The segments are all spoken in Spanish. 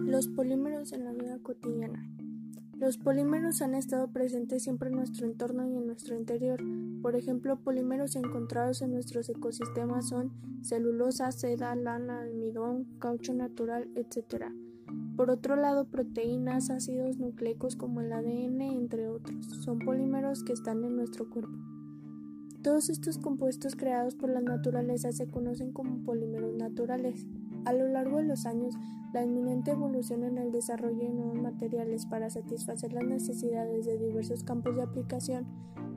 Los polímeros en la vida cotidiana. Los polímeros han estado presentes siempre en nuestro entorno y en nuestro interior. Por ejemplo, polímeros encontrados en nuestros ecosistemas son celulosa, seda, lana, almidón, caucho natural, etc. Por otro lado, proteínas, ácidos nucleicos como el ADN, entre otros, son polímeros que están en nuestro cuerpo. Todos estos compuestos creados por la naturaleza se conocen como polímeros naturales. A lo largo de los años, la inminente evolución en el desarrollo de nuevos materiales para satisfacer las necesidades de diversos campos de aplicación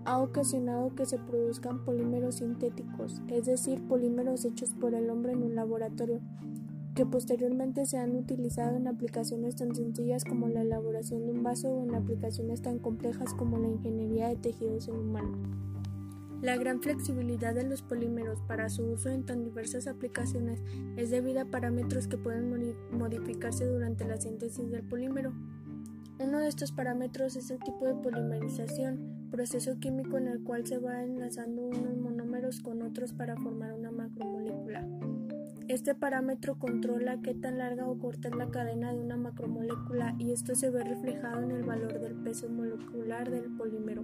ha ocasionado que se produzcan polímeros sintéticos, es decir, polímeros hechos por el hombre en un laboratorio, que posteriormente se han utilizado en aplicaciones tan sencillas como la elaboración de un vaso o en aplicaciones tan complejas como la ingeniería de tejidos en humano. La gran flexibilidad de los polímeros para su uso en tan diversas aplicaciones es debida a parámetros que pueden modificarse durante la síntesis del polímero. Uno de estos parámetros es el tipo de polimerización, proceso químico en el cual se van enlazando unos monómeros con otros para formar una macromolécula. Este parámetro controla qué tan larga o corta es la cadena de una macromolécula y esto se ve reflejado en el valor del peso molecular del polímero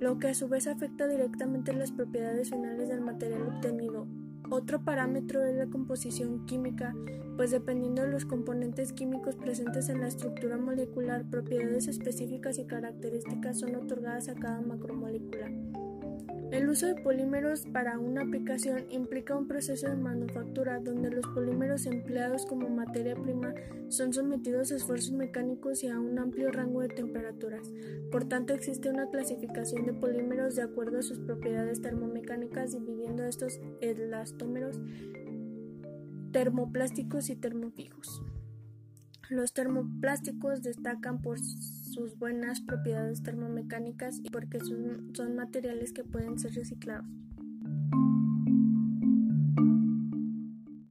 lo que a su vez afecta directamente las propiedades finales del material obtenido. Otro parámetro es la composición química, pues dependiendo de los componentes químicos presentes en la estructura molecular, propiedades específicas y características son otorgadas a cada macromolécula. El uso de polímeros para una aplicación implica un proceso de manufactura donde los polímeros empleados como materia prima son sometidos a esfuerzos mecánicos y a un amplio rango de temperaturas. Por tanto, existe una clasificación de polímeros de acuerdo a sus propiedades termomecánicas, dividiendo estos elastómeros termoplásticos y termofijos. Los termoplásticos destacan por sus buenas propiedades termomecánicas y porque son, materiales que pueden ser reciclados.